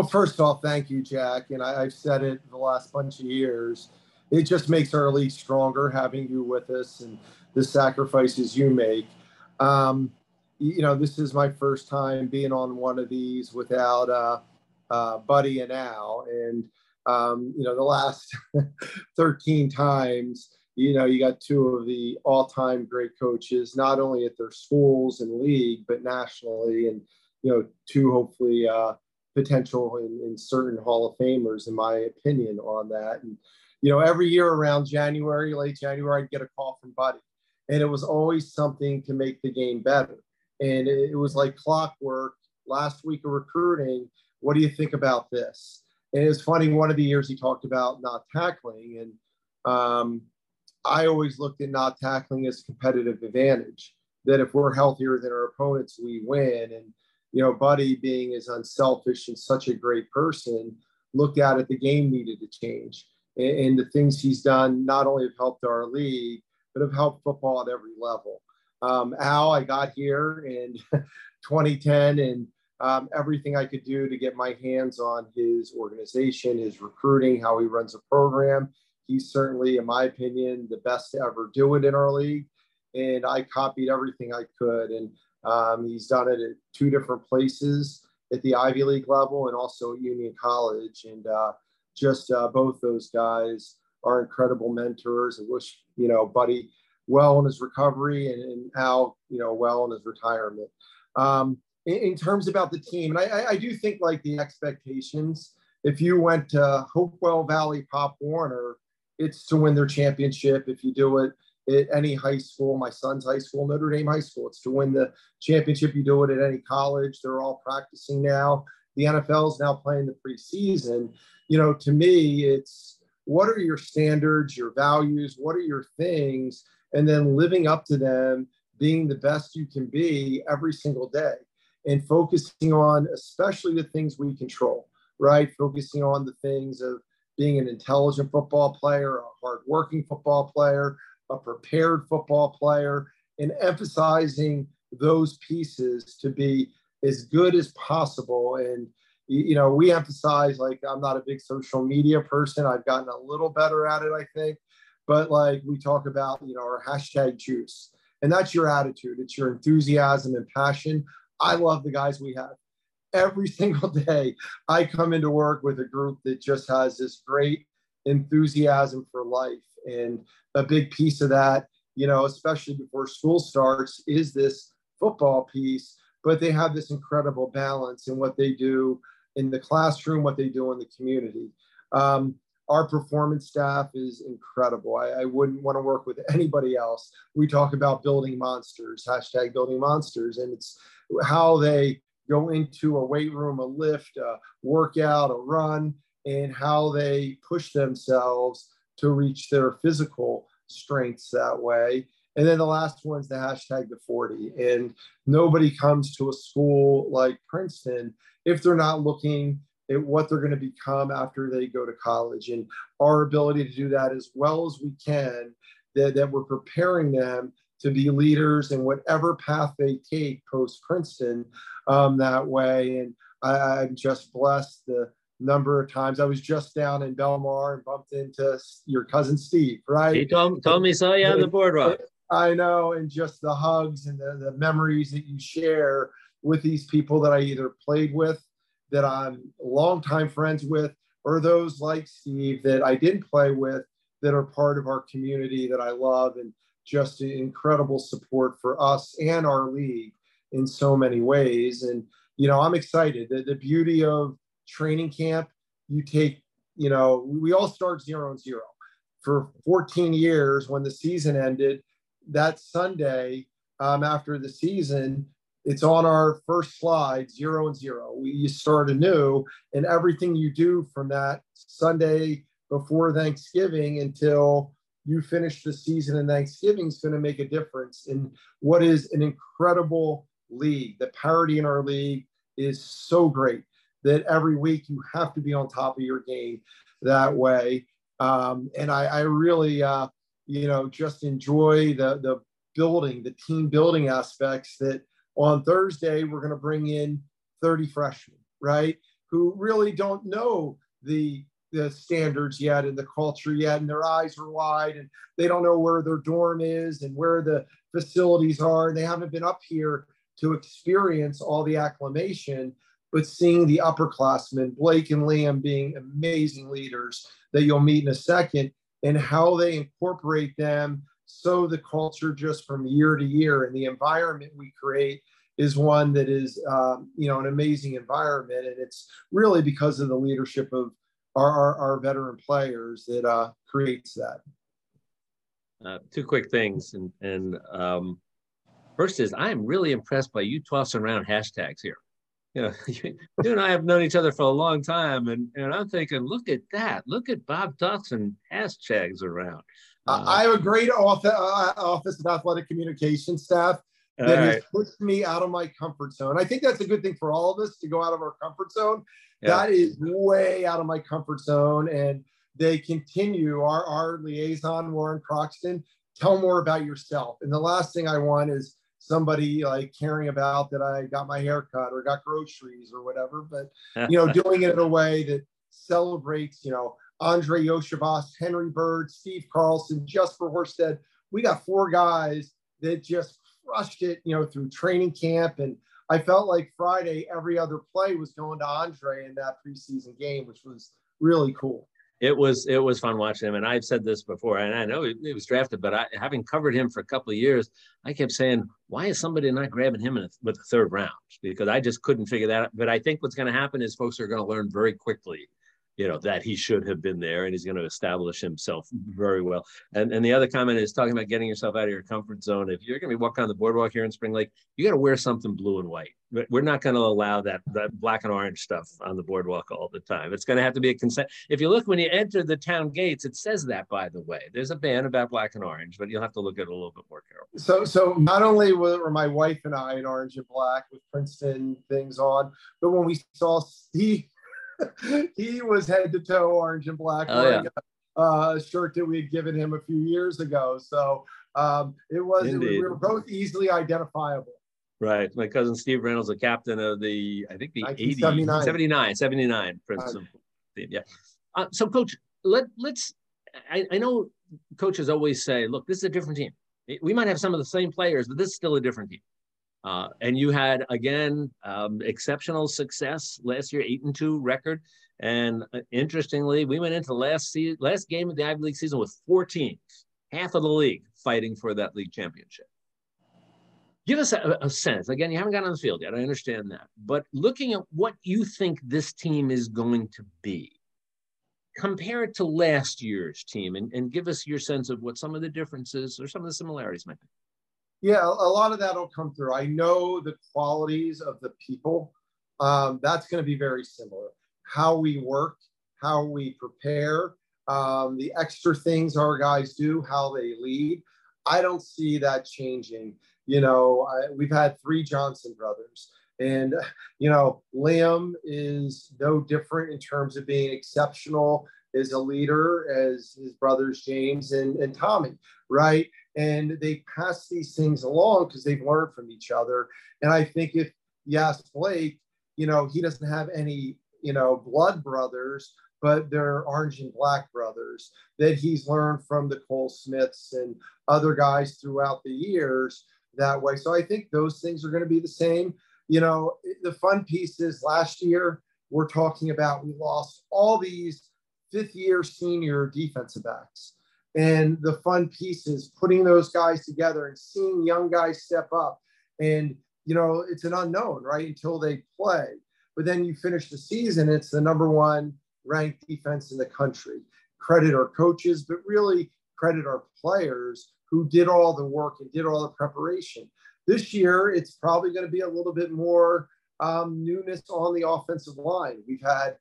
Well, first off, thank you, Jack. And I, have said it the last bunch of years. It just makes our league stronger having you with us and the sacrifices you make. Um, you know, this is my first time being on one of these without uh, uh, Buddy and Al. And, um, you know, the last 13 times, you know, you got two of the all time great coaches, not only at their schools and league, but nationally. And, you know, two hopefully uh, potential in, in certain Hall of Famers, in my opinion, on that. And, you know, every year around January, late January, I'd get a call from Buddy. And it was always something to make the game better. And it, it was like clockwork. Last week of recruiting, what do you think about this? And it's funny, one of the years he talked about not tackling. And um, I always looked at not tackling as competitive advantage, that if we're healthier than our opponents, we win. And you know, Buddy being as unselfish and such a great person, looked out at the game needed to change. And, and the things he's done not only have helped our league, but have helped football at every level. Um, Al, I got here in 2010 and um, everything I could do to get my hands on his organization, his recruiting, how he runs a program. He's certainly, in my opinion, the best to ever do it in our league. And I copied everything I could. And um, he's done it at two different places at the Ivy League level and also at Union College. And uh, just uh, both those guys are incredible mentors. I wish, you know, Buddy well in his recovery and, and Al, you know, well in his retirement. Um, in, in, terms about the team, and I, I do think like the expectations, if you went to Hopewell Valley Pop Warner, it's to win their championship. If you do it at any high school, my son's high school, Notre Dame High School. It's to win the championship. You do it at any college. They're all practicing now. The NFL is now playing the preseason. You know, to me, it's what are your standards, your values, what are your things, and then living up to them, being the best you can be every single day, and focusing on especially the things we control, right? Focusing on the things of being an intelligent football player, a hardworking football player, a prepared football player, and emphasizing those pieces to be as good as possible. And, you know, we emphasize like, I'm not a big social media person. I've gotten a little better at it, I think. But like we talk about, you know, our hashtag juice. And that's your attitude, it's your enthusiasm and passion. I love the guys we have. Every single day, I come into work with a group that just has this great enthusiasm for life. And a big piece of that, you know, especially before school starts, is this football piece. But they have this incredible balance in what they do in the classroom, what they do in the community. Um, our performance staff is incredible. I, I, wouldn't want to work with anybody else. We talk about building monsters, hashtag building monsters, and it's how they go into a weight room, a lift, a workout, a run, and how they push themselves to reach their physical strengths that way. And then the last one's the hashtag the 40. And nobody comes to a school like Princeton if they're not looking at what they're going to become after they go to college. And our ability to do that as well as we can, that, that we're preparing them to be leaders in whatever path they take post Princeton um, that way. And I, I'm just blessed. The, number of times. I was just down in Belmar and bumped into your cousin Steve, right? He told, told me so, yeah, on the boardwalk. I know, and just the hugs and the, the memories that you share with these people that I either played with, that I'm longtime friends with, or those like Steve that I didn't play with that are part of our community that I love and just incredible support for us and our league in so many ways. And, you know, I'm excited. The, the beauty of training camp, you take, you know, we all start zero and zero. For 14 years, when the season ended, that Sunday um, after the season, it's on our first slide, zero and zero. We, you start anew, and everything you do from that Sunday before Thanksgiving until you finish the season and Thanksgiving is going to make a difference in what is an incredible league. The parity in our league is so great that every week you have to be on top of your game that way. Um, and I, I really, uh, you know, just enjoy the the building, the team building aspects. That on Thursday we're going to bring in 30 freshmen, right? who really don't know the the standards yet and the culture yet, and their eyes are wide and they don't know where their dorm is and where the facilities are. They haven't been up here to experience all the acclimation, but seeing the upperclassmen, Blake and Liam being amazing leaders that you'll meet in a second, and how they incorporate them so the culture just from year to year and the environment we create is one that is um, you know an amazing environment. And it's really because of the leadership of our, our, our veteran players that uh, creates that. Uh, two quick things. And and um, first is i'm really impressed by you tossing around hashtags here you know, you and I have known each other for a long time, and, and I'm thinking, look at that. Look at Bob Dawson hashtags around. Uh, I have a great office, uh, office of athletic communication staff that right. has pushed me out of my comfort zone. I think that's a good thing for all of us to go out of our comfort zone. Yeah. That is way out of my comfort zone. And they continue, our, our liaison, Warren Croxton, tell more about yourself. And the last thing I want is somebody like caring about that I got my hair cut or got groceries or whatever, but you know, doing it in a way that celebrates, you know, Andre Iosivas, Henry Byrd, Steve Carlson, Jesper Horsted. We got four guys that just crushed it, you know, through training camp. And I felt like Friday, every other play was going to Andre in that preseason game, which was really cool it was it was fun watching him. And I've said this before, and I know he, was drafted, but I, having covered him for a couple of years, I kept saying, why is somebody not grabbing him a, with the third round? Because I just couldn't figure that out. But I think what's going to happen is folks are going to learn very quickly you know that he should have been there and he's going to establish himself mm-hmm. very well. And and the other comment is talking about getting yourself out of your comfort zone. If you're going to be walking on the boardwalk here in spring lake you got to wear something blue and white. We're not going to allow that that black and orange stuff on the boardwalk all the time. It's going to have to be a consent if you look when you enter the town gates it says that by the way. There's a ban about black and orange but you'll have to look at it a little bit more carefully. So so not only were my wife and i in orange and black with princeton things on but when we saw steve he was head to toe orange and black oh, wearing yeah. a, a, shirt that we had given him a few years ago. So um, it was, it was, we were both easily identifiable. Right. My cousin Steve Reynolds, the captain of the, I think the 80, 79, 79 Princeton team. Yeah. Uh, so coach, let, let's, I, I know coaches always say, look, this is a different team. We might have some of the same players, but this is still a different team. Uh, and you had again um, exceptional success last year, eight and two record. And uh, interestingly, we went into last season, last game of the Ivy League season with four teams, half of the league fighting for that league championship. Give us a, a sense. Again, you haven't gotten on the field yet. I understand that, but looking at what you think this team is going to be, compare it to last year's team, and, and give us your sense of what some of the differences or some of the similarities might be. Yeah, a lot of that will come through. I know the qualities of the people. Um, that's going to be very similar. How we work, how we prepare, um, the extra things our guys do, how they lead. I don't see that changing. You know, I, we've had three Johnson brothers, and you know, Liam is no different in terms of being exceptional as a leader as his brothers James and, and Tommy, right? and they pass these things along because they've learned from each other. And I think if yes, Blake, you know, he doesn't have any, you know, blood brothers, but they're orange and black brothers that he's learned from the Cole Smiths and other guys throughout the years that way. So I think those things are going to be the same. You know, the fun piece is last year we're talking about we lost all these fifth year senior defensive backs and the fun pieces, putting those guys together and seeing young guys step up. And, you know, it's an unknown, right? Until they play. But then you finish the season, it's the number one ranked defense in the country. Credit our coaches, but really credit our players who did all the work and did all the preparation. This year, it's probably going to be a little bit more um, newness on the offensive line. We've had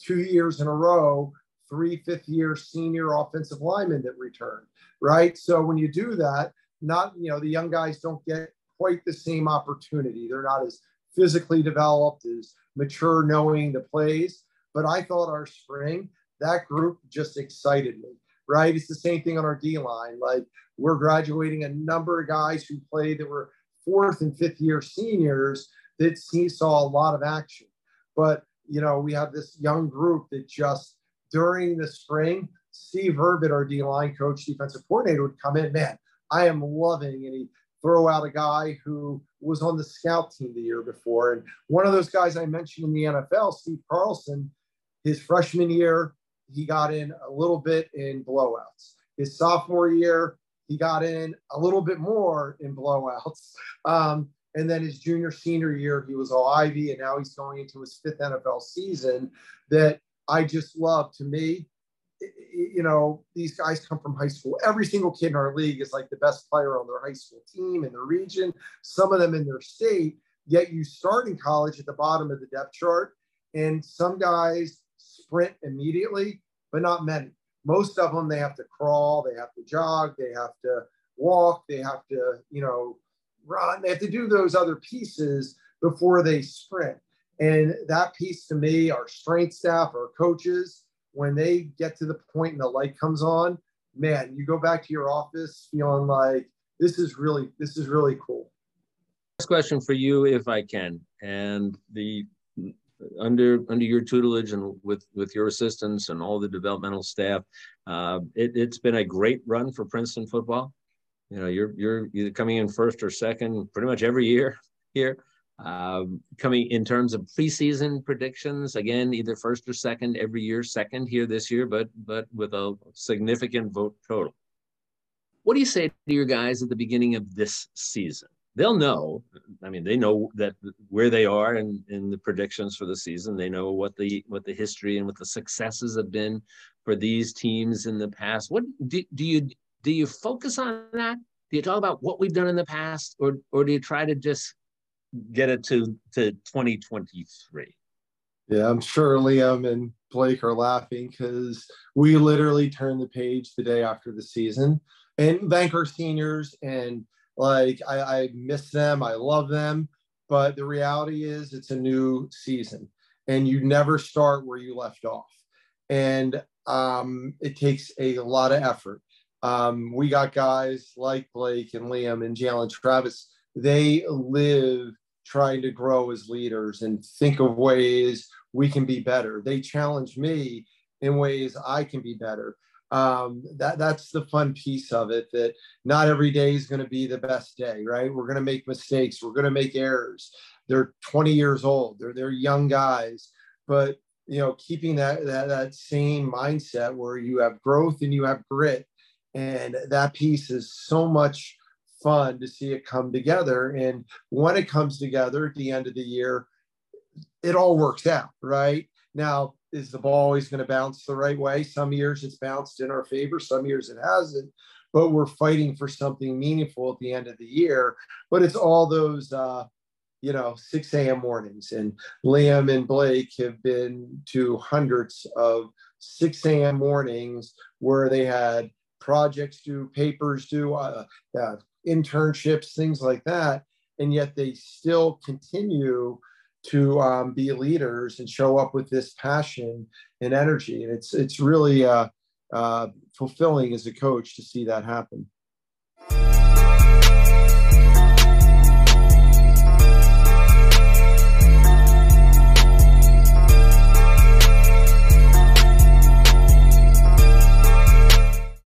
two years in a row three fifth year senior offensive linemen that return, right? So when you do that, not, you know, the young guys don't get quite the same opportunity. They're not as physically developed, as mature knowing the plays. But I thought our spring, that group just excited me, right? It's the same thing on our D line. Like we're graduating a number of guys who played that were fourth and fifth year seniors that saw a lot of action. But you know, we have this young group that just during the spring, Steve Verbit, our D line coach, defensive coordinator, would come in. Man, I am loving, and he throw out a guy who was on the scout team the year before. And one of those guys I mentioned in the NFL, Steve Carlson, his freshman year, he got in a little bit in blowouts. His sophomore year, he got in a little bit more in blowouts. Um, and then his junior senior year, he was all Ivy, and now he's going into his fifth NFL season. That I just love. To me, you know, these guys come from high school. Every single kid in our league is like the best player on their high school team in the region, some of them in their state. Yet you start in college at the bottom of the depth chart, and some guys sprint immediately, but not many. Most of them, they have to crawl, they have to jog, they have to walk, they have to, you know, run. They have to do those other pieces before they sprint. And that piece to me, our strength staff, our coaches, when they get to the point and the light comes on, man, you go back to your office feeling like this is really this is really cool. Question for you, if I can, and the under under your tutelage and with with your assistance and all the developmental staff, uh, it, has been a great run for Princeton football. You know, you're you're either coming in first or second pretty much every year here. Um, coming in terms of preseason predictions, again, either first or second every year, second here this year, but but with a significant vote total. What do you say to your guys at the beginning of this season? They'll know. I mean, they know that where they are in, in the predictions for the season. They know what the what the history and what the successes have been for these teams in the past. What do, do you do you focus on that? Do you talk about what we've done in the past, or or do you try to just get it to to 2023. Yeah, I'm sure Liam and Blake are laughing because we literally turned the page the day after the season. And thank our seniors and like I, I miss them, I love them, but the reality is it's a new season and you never start where you left off. And um, it takes a lot of effort. Um, we got guys like Blake and Liam and Jalen Travis. They live trying to grow as leaders and think of ways we can be better. They challenge me in ways I can be better. Um, that that's the fun piece of it. That not every day is going to be the best day, right? We're going to make mistakes. We're going to make errors. They're 20 years old. They're they're young guys, but you know, keeping that that that same mindset where you have growth and you have grit, and that piece is so much fun to see it come together. And when it comes together at the end of the year, it all works out, right? Now, is the ball always going to bounce the right way? Some years it's bounced in our favor, some years it hasn't. But we're fighting for something meaningful at the end of the year. But it's all those, uh, you know, 6 a.m. mornings. And Liam and Blake have been to hundreds of 6 a.m. mornings where they had projects due, papers due, uh, uh, internships, things like that. And yet they still continue to um, be leaders and show up with this passion and energy. And it's, it's really uh, uh, fulfilling as a coach to see that happen.